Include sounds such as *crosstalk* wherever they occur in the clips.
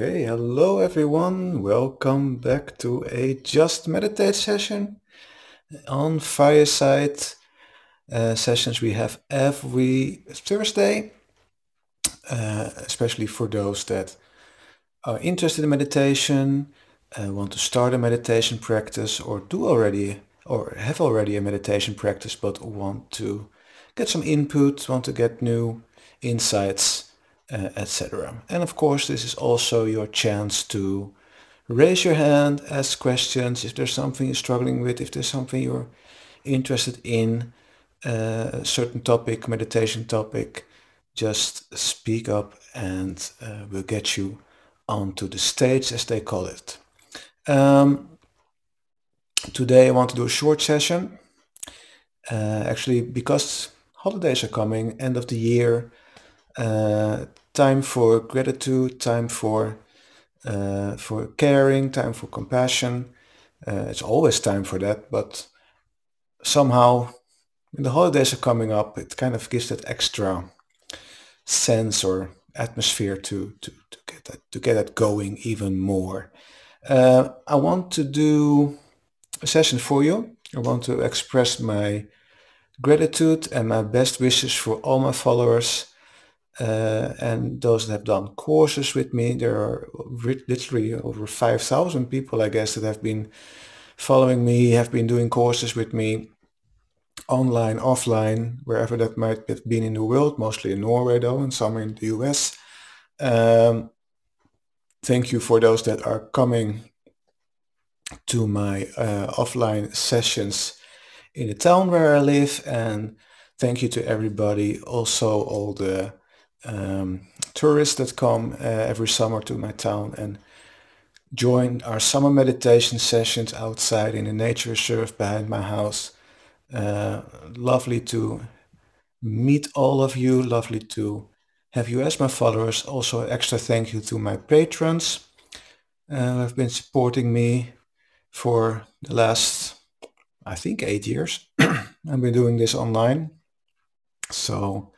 Okay, hello everyone. Welcome back to a Just Meditate session on Fireside uh, sessions we have every Thursday, uh, especially for those that are interested in meditation, uh, want to start a meditation practice, or do already or have already a meditation practice but want to get some input, want to get new insights uh, etc. And of course, this is also your chance to raise your hand, ask questions if there's something you're struggling with, if there's something you're interested in, uh, a certain topic, meditation topic, just speak up and uh, we'll get you onto the stage as they call it. Um, today I want to do a short session. Uh, actually, because holidays are coming, end of the year, uh, time for gratitude, time for uh, for caring, time for compassion. Uh, it's always time for that, but somehow when the holidays are coming up, it kind of gives that extra sense or atmosphere to to, to get that to get that going even more. Uh, I want to do a session for you. I want to express my gratitude and my best wishes for all my followers uh, and those that have done courses with me, there are literally over 5,000 people, I guess, that have been following me, have been doing courses with me online, offline, wherever that might have been in the world, mostly in Norway though, and some in the US. Um, thank you for those that are coming to my uh, offline sessions in the town where I live and thank you to everybody, also all the um, tourists that come uh, every summer to my town and join our summer meditation sessions outside in the nature reserve behind my house. Uh, lovely to meet all of you. Lovely to have you as my followers. Also, extra thank you to my patrons uh, who have been supporting me for the last, I think, eight years. *clears throat* I've been doing this online. So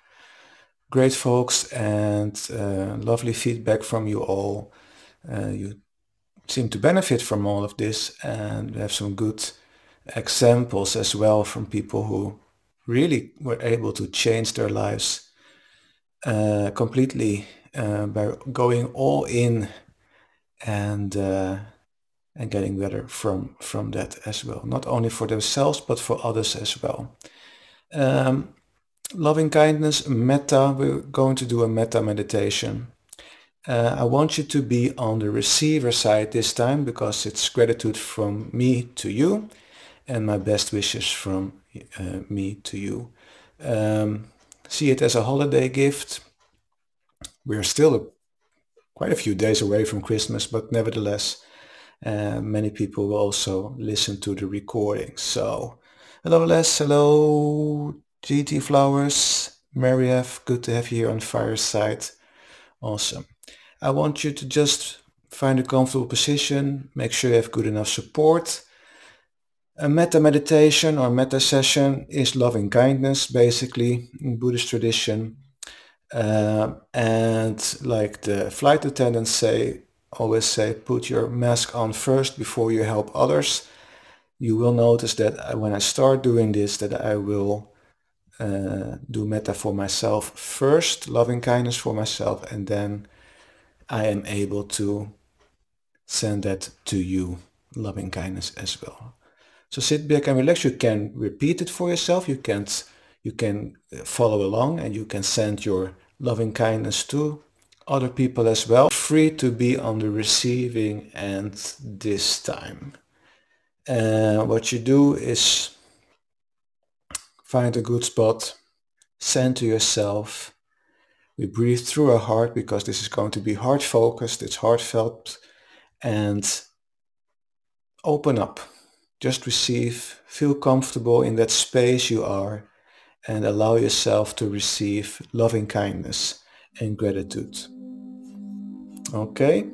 great folks and uh, lovely feedback from you all. Uh, you seem to benefit from all of this and we have some good examples as well from people who really were able to change their lives uh, completely uh, by going all in and uh, and getting better from from that as well not only for themselves but for others as well um, loving kindness, metta. We're going to do a metta meditation. Uh, I want you to be on the receiver side this time because it's gratitude from me to you and my best wishes from uh, me to you. Um, see it as a holiday gift. We're still a, quite a few days away from Christmas, but nevertheless, uh, many people will also listen to the recording. So, hello Les, hello GT Flowers, Mary F, good to have you here on Fireside. Awesome. I want you to just find a comfortable position, make sure you have good enough support. A metta meditation or metta session is loving kindness, basically, in Buddhist tradition. Uh, and like the flight attendants say, always say, put your mask on first before you help others. You will notice that when I start doing this, that I will uh, do metta for myself first, loving kindness for myself, and then I am able to send that to you, loving kindness as well. So sit back and relax. You can repeat it for yourself. You can you can uh, follow along and you can send your loving kindness to other people as well. Free to be on the receiving end this time. Uh, what you do is Find a good spot, send to yourself. We breathe through our heart because this is going to be heart focused, it's heartfelt, and open up. Just receive, feel comfortable in that space you are, and allow yourself to receive loving kindness and gratitude. Okay?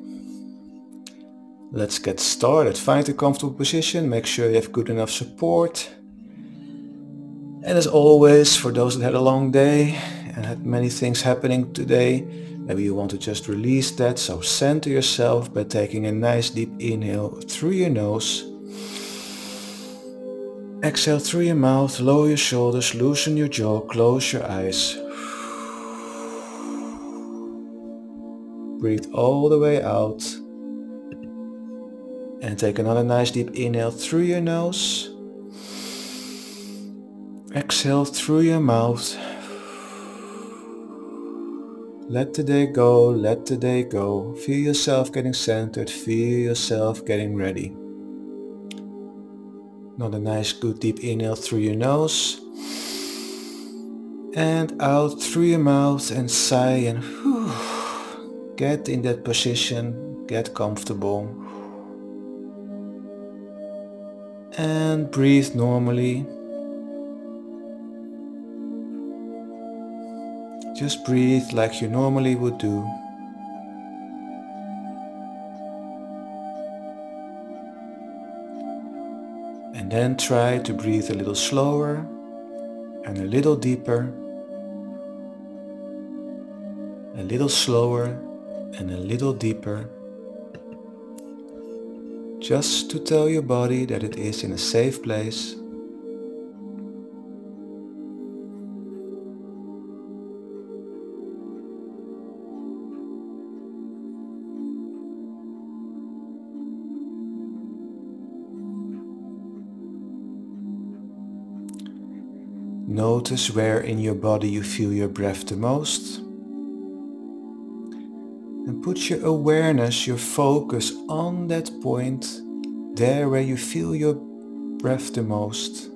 Let's get started. Find a comfortable position. Make sure you have good enough support. And as always, for those that had a long day and had many things happening today, maybe you want to just release that. So center yourself by taking a nice deep inhale through your nose. Exhale through your mouth, lower your shoulders, loosen your jaw, close your eyes. Breathe all the way out. And take another nice deep inhale through your nose. Exhale through your mouth. Let the day go, let the day go. Feel yourself getting centered, feel yourself getting ready. Another nice good deep inhale through your nose. And out through your mouth and sigh and whew, get in that position, get comfortable. And breathe normally. Just breathe like you normally would do. And then try to breathe a little slower and a little deeper, a little slower and a little deeper. Just to tell your body that it is in a safe place Notice where in your body you feel your breath the most. And put your awareness, your focus on that point, there where you feel your breath the most.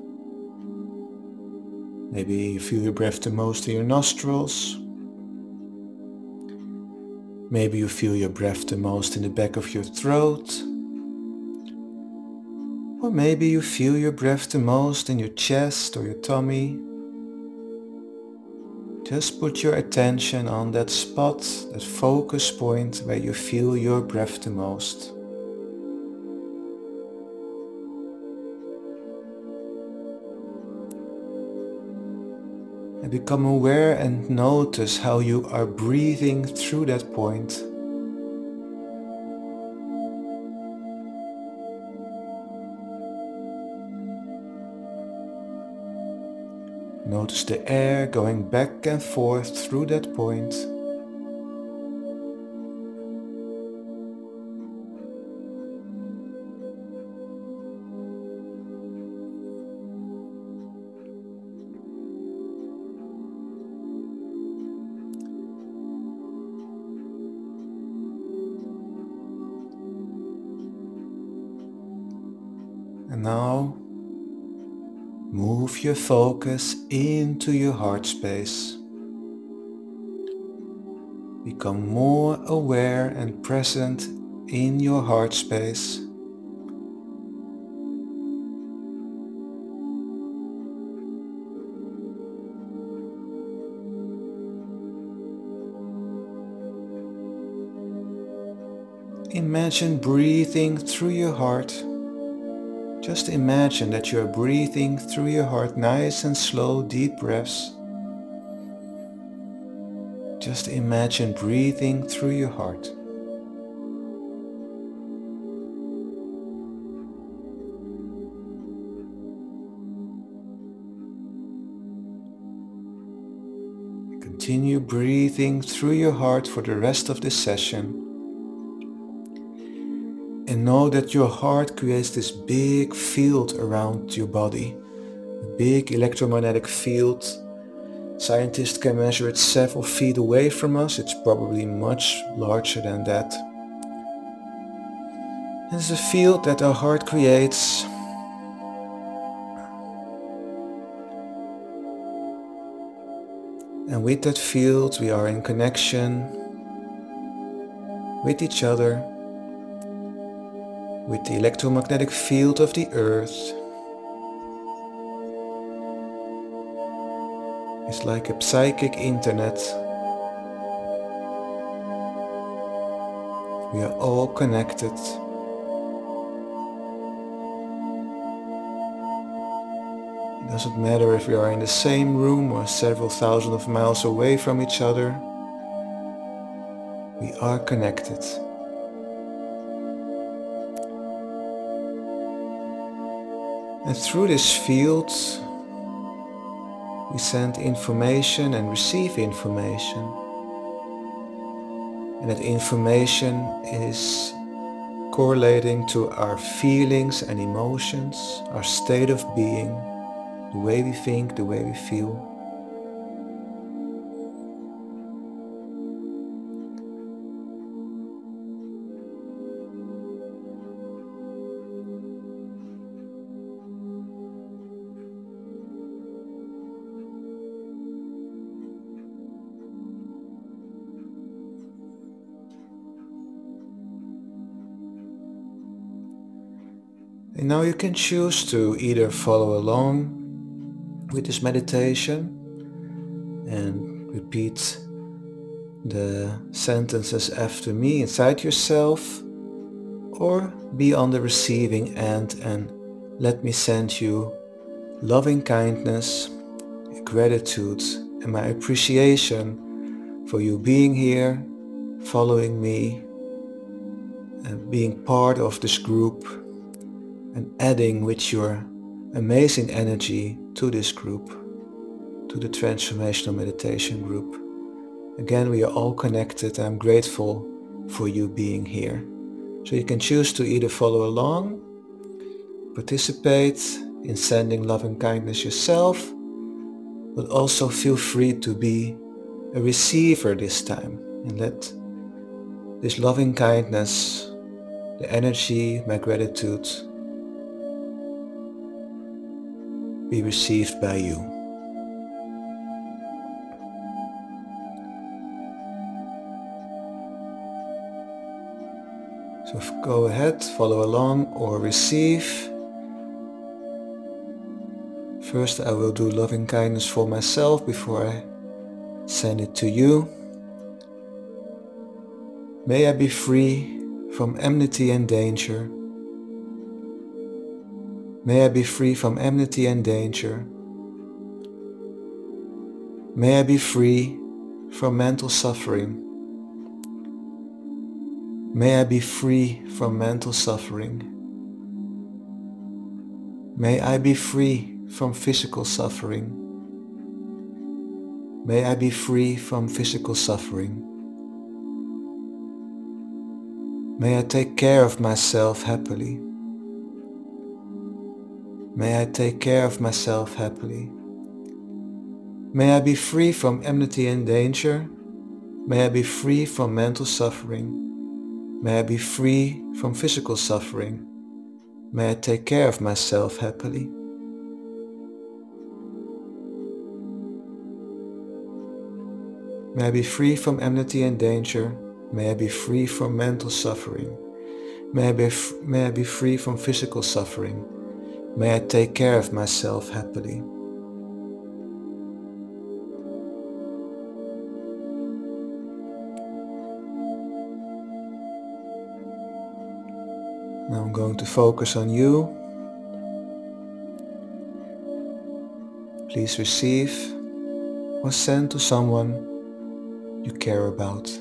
Maybe you feel your breath the most in your nostrils. Maybe you feel your breath the most in the back of your throat. Or maybe you feel your breath the most in your chest or your tummy. Just put your attention on that spot, that focus point where you feel your breath the most. And become aware and notice how you are breathing through that point. Notice the air going back and forth through that point. Your focus into your heart space. Become more aware and present in your heart space. Imagine breathing through your heart just imagine that you are breathing through your heart nice and slow deep breaths. Just imagine breathing through your heart. Continue breathing through your heart for the rest of this session and know that your heart creates this big field around your body. A big electromagnetic field. Scientists can measure it several feet away from us. It's probably much larger than that. It's a field that our heart creates And with that field we are in connection with each other with the electromagnetic field of the earth it's like a psychic internet. We are all connected. It doesn't matter if we are in the same room or several thousand of miles away from each other. We are connected. And through this field, we send information and receive information. And that information is correlating to our feelings and emotions, our state of being, the way we think, the way we feel. Now you can choose to either follow along with this meditation and repeat the sentences after me inside yourself or be on the receiving end and let me send you loving kindness, gratitude and my appreciation for you being here, following me and being part of this group and adding with your amazing energy to this group, to the Transformational Meditation group. Again, we are all connected. I'm grateful for you being here. So you can choose to either follow along, participate in sending love and kindness yourself, but also feel free to be a receiver this time and let this loving kindness, the energy, my gratitude be received by you. So go ahead, follow along or receive. First I will do loving kindness for myself before I send it to you. May I be free from enmity and danger May I be free from enmity and danger. May I be free from mental suffering. May I be free from mental suffering. May I be free from physical suffering. May I be free from physical suffering. May I take care of myself happily. May I take care of myself happily. May I be free from enmity and danger. May I be free from mental suffering. May I be free from physical suffering. May I take care of myself happily. May I be free from enmity and danger. May I be free from mental suffering. May I be, may I be free from physical suffering. May I take care of myself happily. Now I'm going to focus on you. Please receive or send to someone you care about.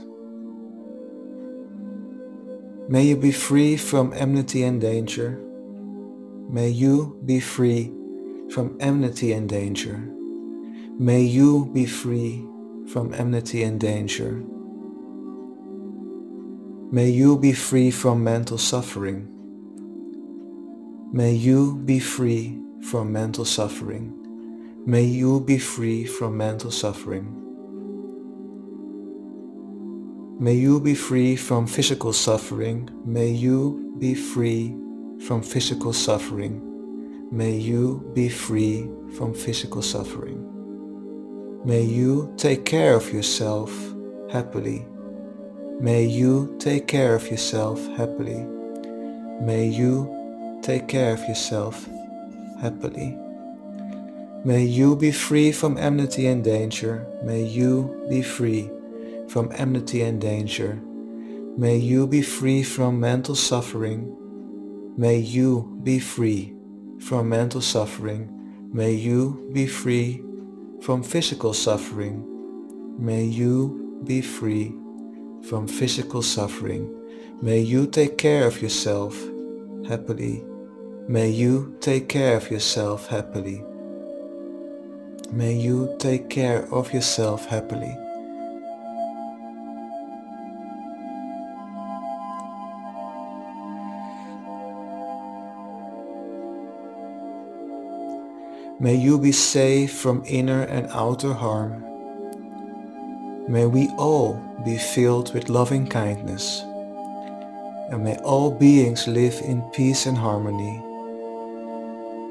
May you be free from enmity and danger. May you be free from enmity and danger. May you be free from enmity and danger. May you be free from mental suffering. May you be free from mental suffering. May you be free from mental suffering. May you be free from physical suffering. May you be free from physical suffering. May you be free from physical suffering. May you take care of yourself happily. May you take care of yourself happily. May you take care of yourself happily. May you be free from enmity and danger. May you be free from enmity and danger. May you be free from mental suffering. May you be free from mental suffering. May you be free from physical suffering. May you be free from physical suffering. May you take care of yourself happily. May you take care of yourself happily. May you take care of yourself happily. May you be safe from inner and outer harm. May we all be filled with loving kindness. And may all beings live in peace and harmony.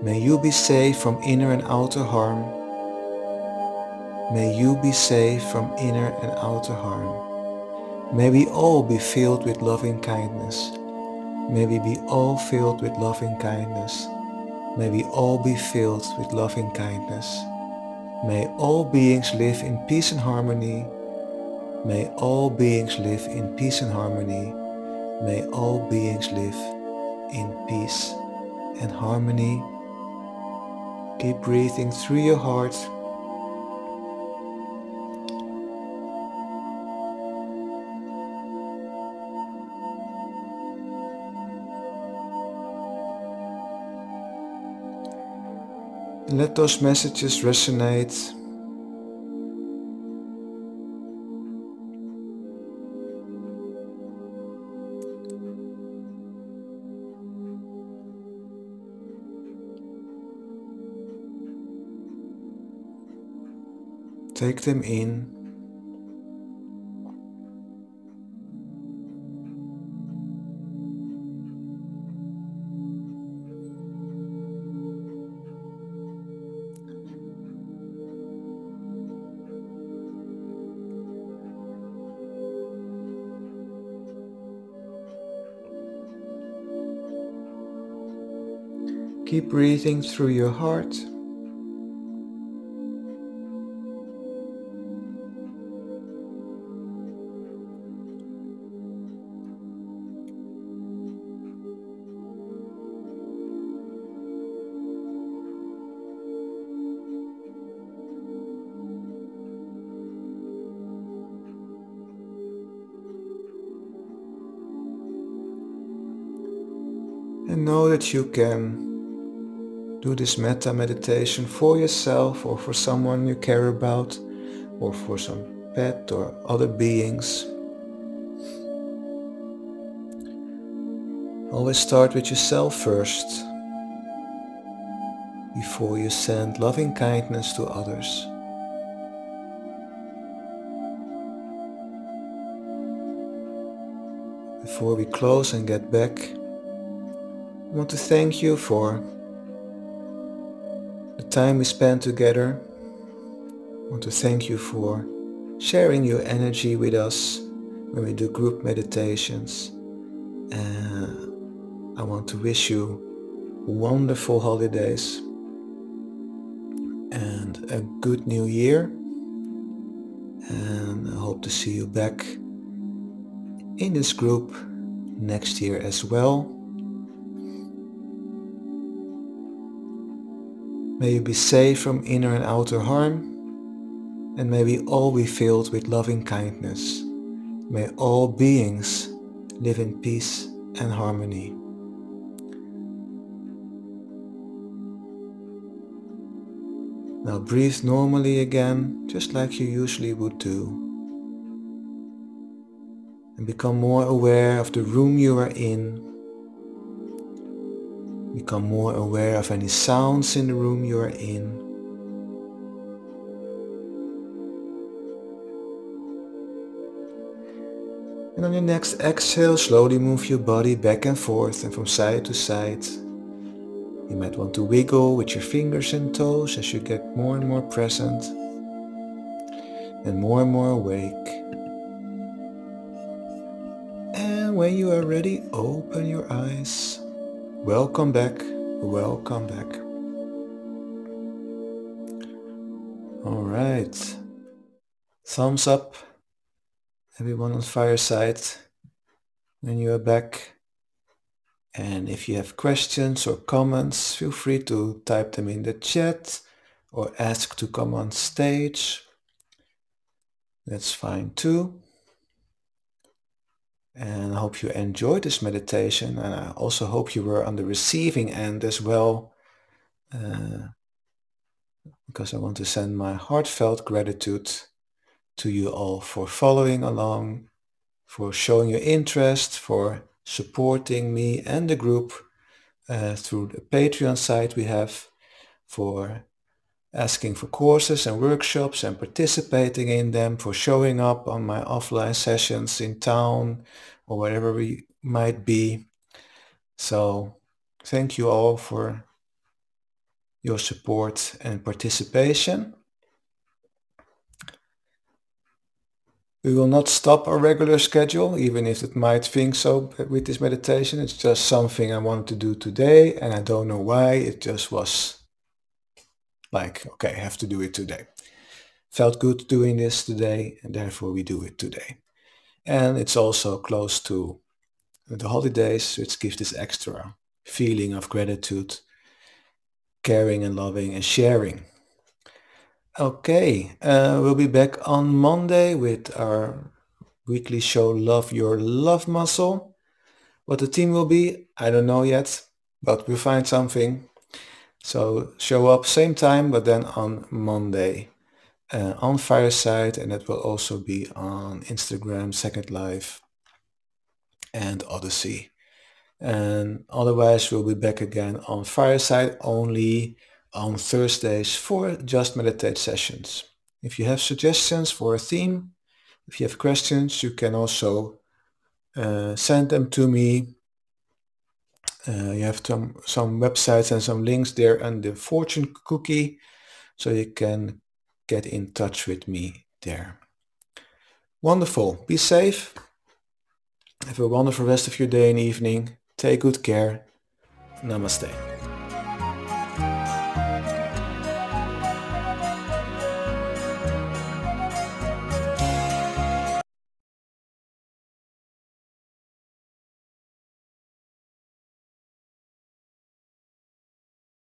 May you be safe from inner and outer harm. May you be safe from inner and outer harm. May we all be filled with loving kindness. May we be all filled with loving kindness. May we all be filled with loving kindness. May all beings live in peace and harmony. May all beings live in peace and harmony. May all beings live in peace and harmony. Keep breathing through your heart. Let those messages resonate. Take them in. Keep breathing through your heart. And know that you can do this metta meditation for yourself or for someone you care about or for some pet or other beings. Always start with yourself first before you send loving kindness to others. Before we close and get back, I want to thank you for time we spent together. I want to thank you for sharing your energy with us when we do group meditations. Uh, I want to wish you wonderful holidays and a good new year. And I hope to see you back in this group next year as well. May you be safe from inner and outer harm, and may we all be filled with loving kindness. May all beings live in peace and harmony. Now breathe normally again, just like you usually would do and become more aware of the room you are in. Become more aware of any sounds in the room you are in. And on your next exhale, slowly move your body back and forth and from side to side. You might want to wiggle with your fingers and toes as you get more and more present and more and more awake. And when you are ready, open your eyes. Welcome back. Welcome back. All right. Thumbs up. Everyone on fireside when you are back. And if you have questions or comments, feel free to type them in the chat or ask to come on stage. That's fine too. And I hope you enjoyed this meditation and I also hope you were on the receiving end as well uh, because I want to send my heartfelt gratitude to you all for following along, for showing your interest, for supporting me and the group uh, through the Patreon site we have, for asking for courses and workshops and participating in them, for showing up on my offline sessions in town or wherever we might be. So thank you all for your support and participation. We will not stop our regular schedule, even if it might think so with this meditation. It's just something I wanted to do today and I don't know why. It just was like, okay, I have to do it today. Felt good doing this today and therefore we do it today. And it's also close to the holidays, which gives this extra feeling of gratitude, caring and loving and sharing. Okay, uh, we'll be back on Monday with our weekly show Love Your Love Muscle. What the team will be, I don't know yet, but we'll find something. So show up same time, but then on Monday uh, on Fireside, and it will also be on Instagram, Second Life, and Odysee. And otherwise, we'll be back again on Fireside only on Thursdays for Just Meditate sessions. If you have suggestions for a theme, if you have questions, you can also uh, send them to me. Uh, you have some, some websites and some links there and the fortune cookie, so you can get in touch with me there. Wonderful. Be safe. Have a wonderful rest of your day and evening. Take good care. Namaste.